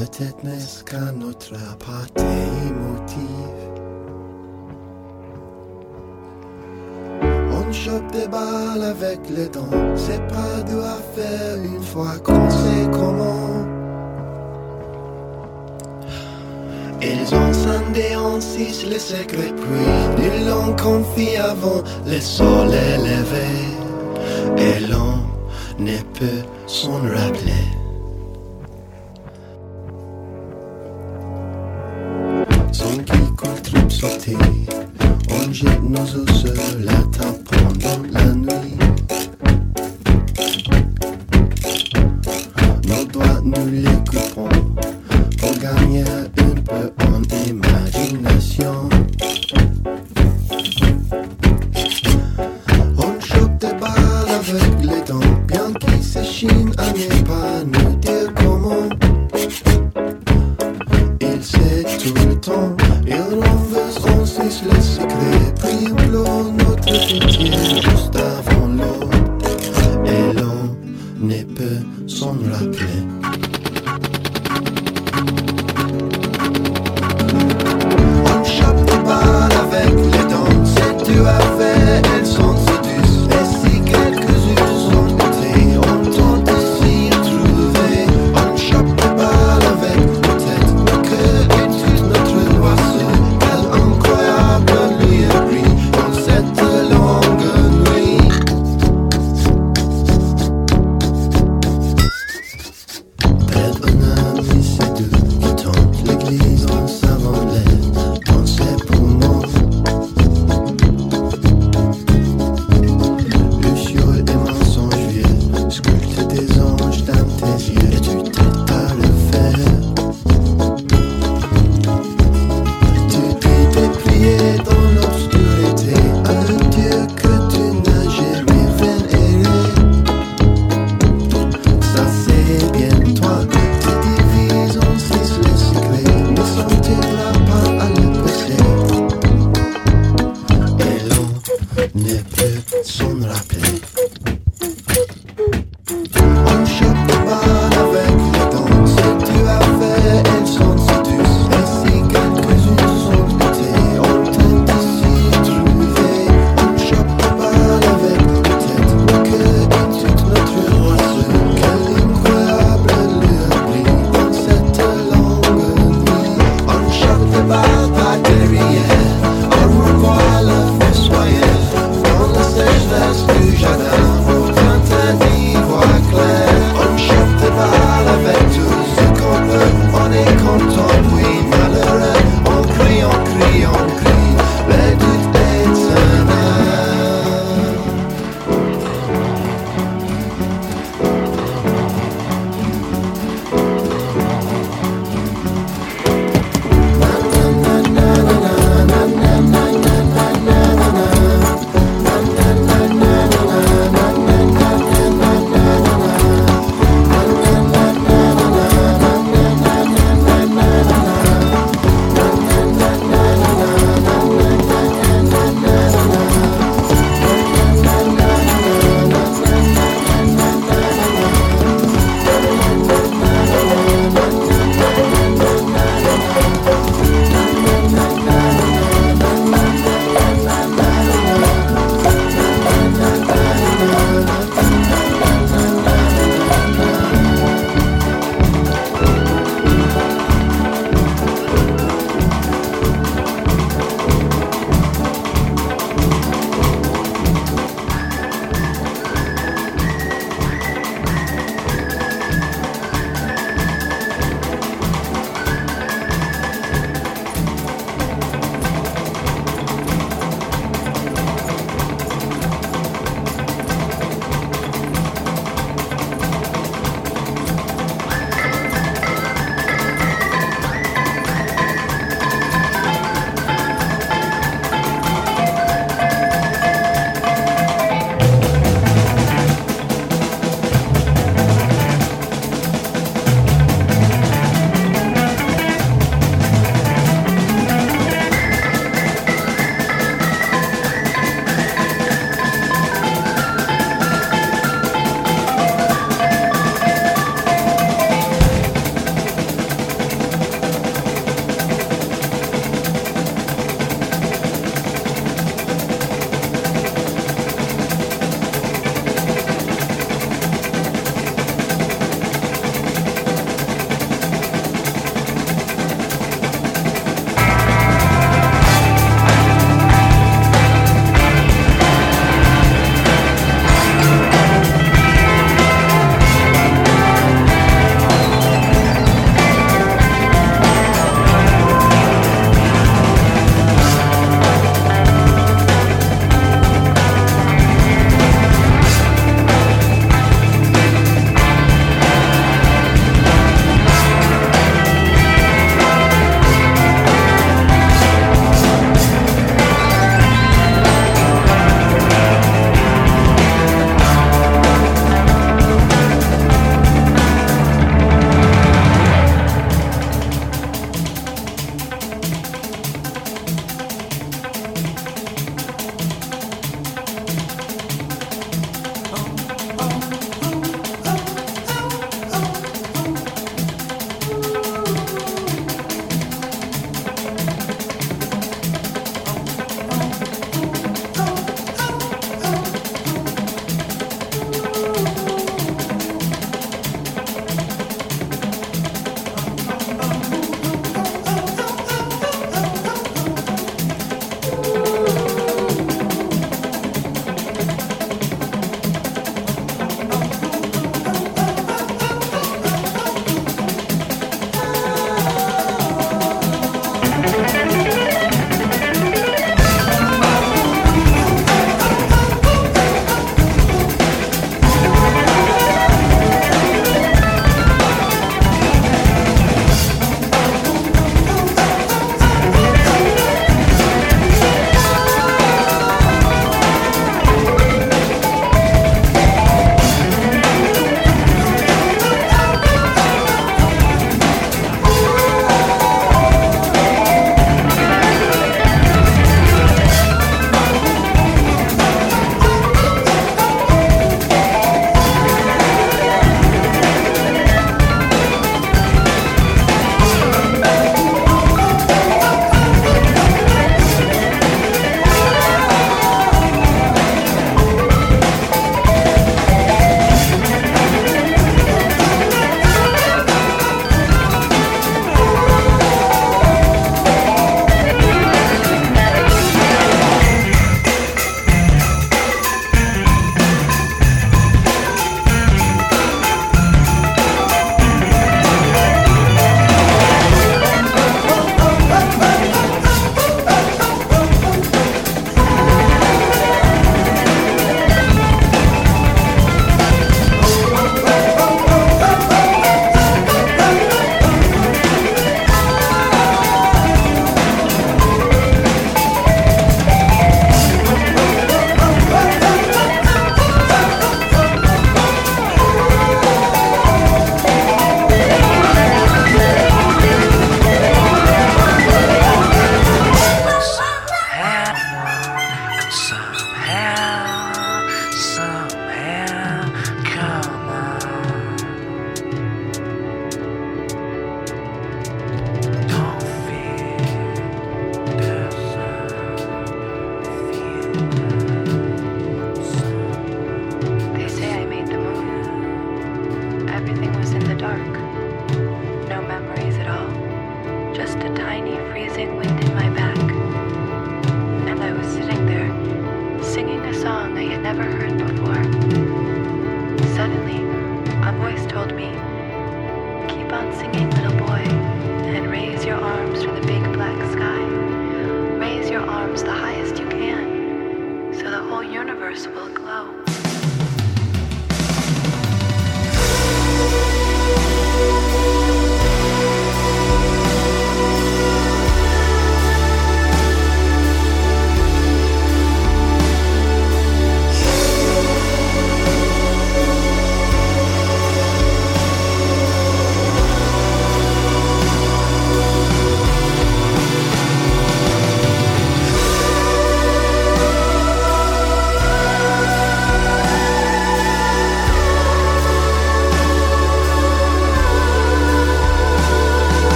Peut-être n'est-ce qu'un autre aparté émotive. On chope des balles avec les dents, c'est pas de à une fois qu'on sait comment. Ils ont scindé en six les secrets, puis ils l'ont confié avant le soleil levé. Et l'on ne peut s'en rappeler. cité, on jette nos os la tapant dans la.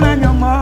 na nyongmo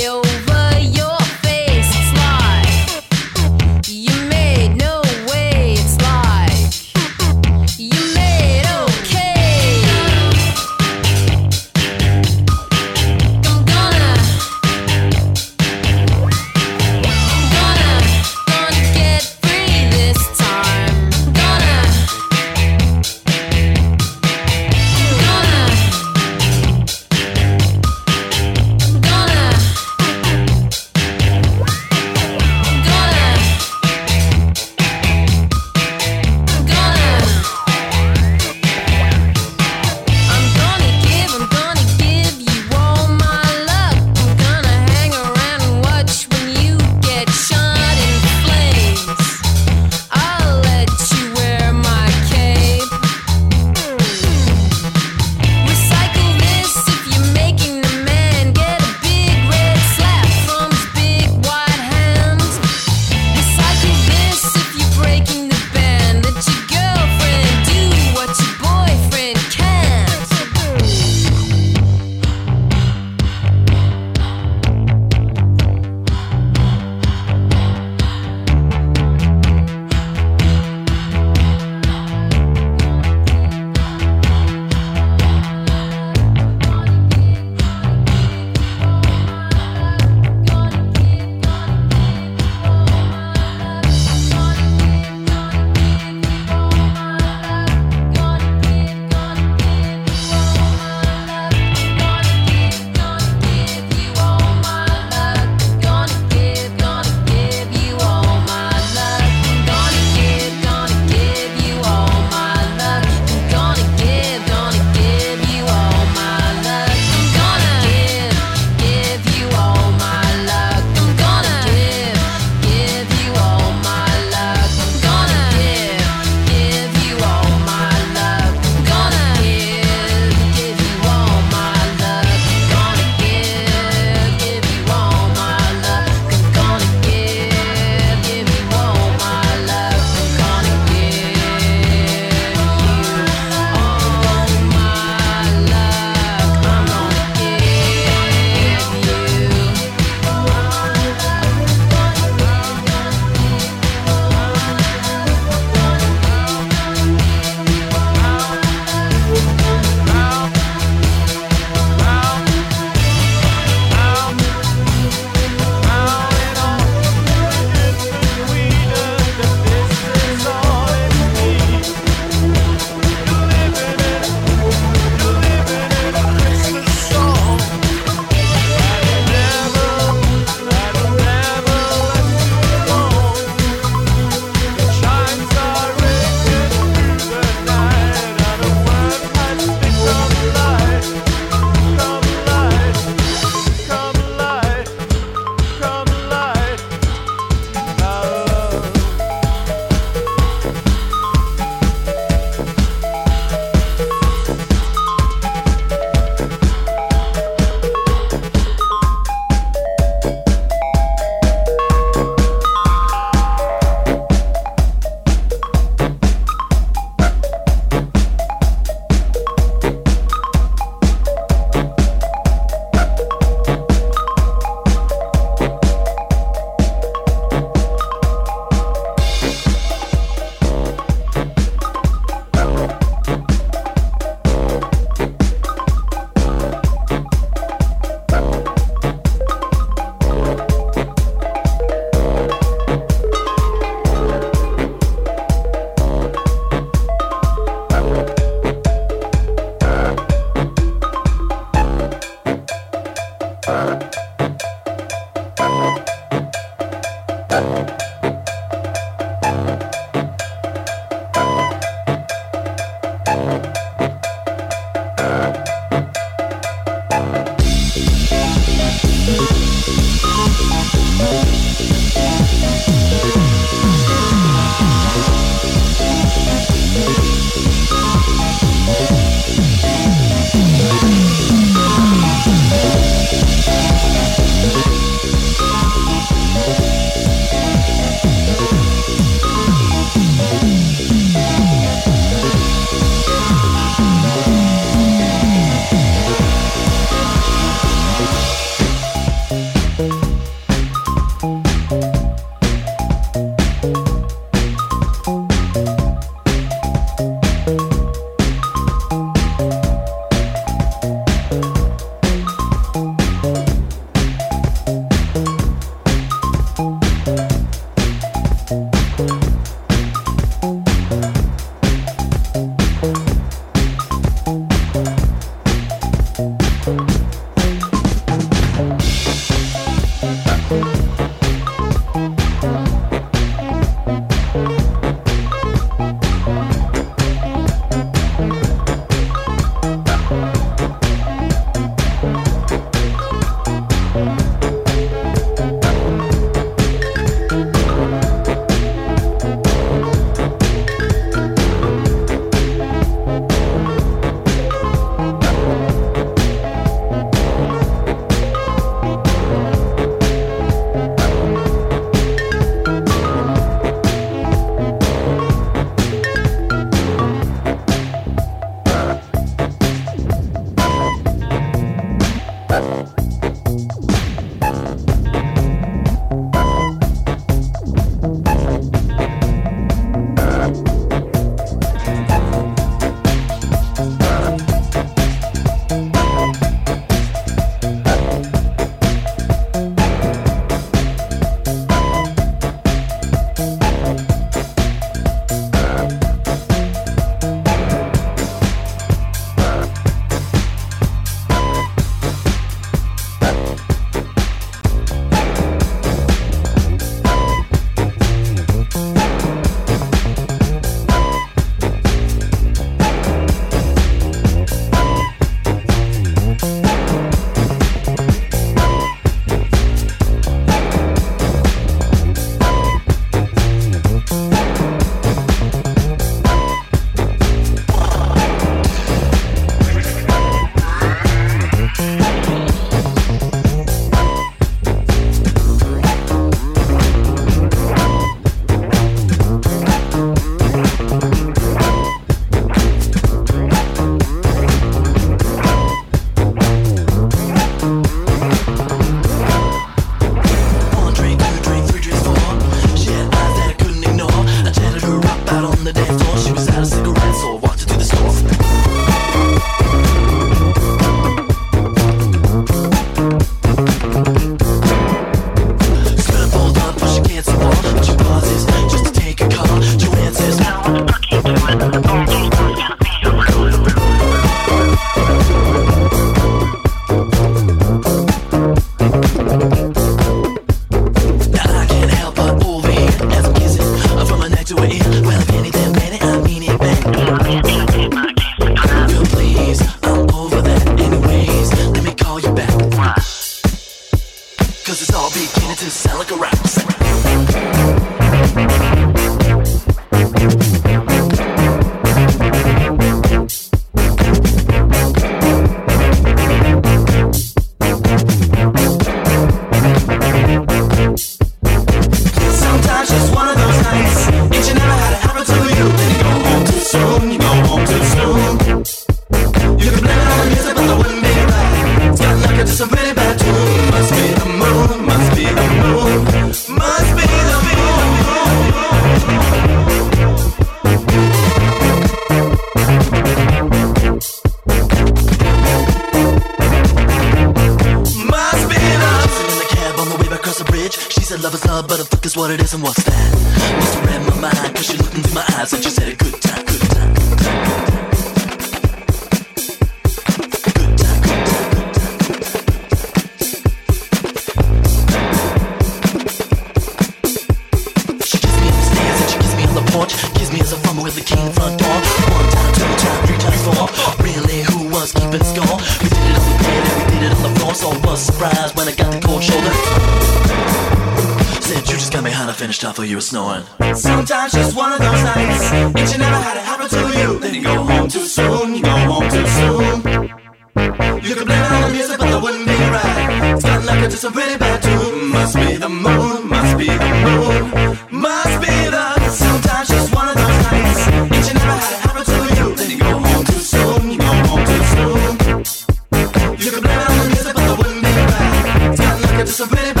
Gotten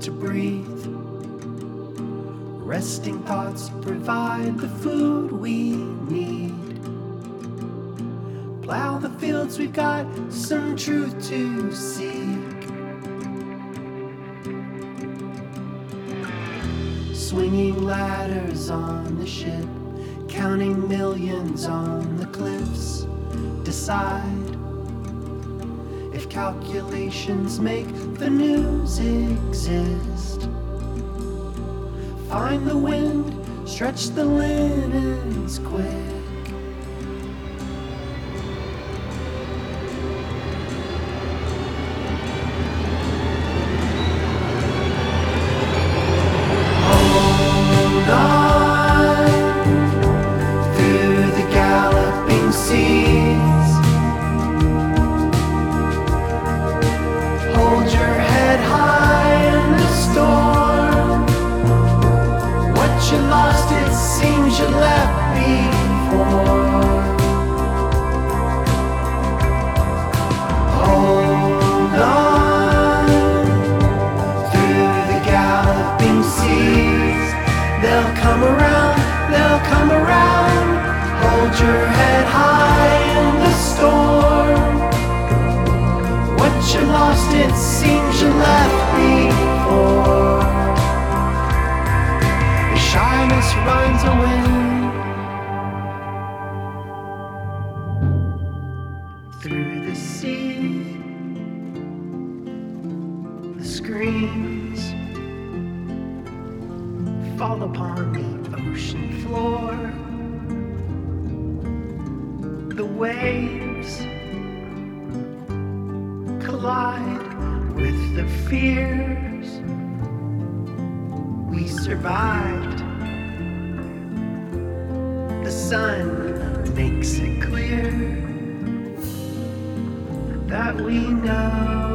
to breathe. Resting thoughts provide the food we need. Plow the fields, we've got some truth to seek. Swinging ladders on the ship, counting millions on the cliffs. Decide calculations make the news exist. Find the wind, stretch the linens quick. Waves collide with the fears. We survived. The sun makes it clear that we know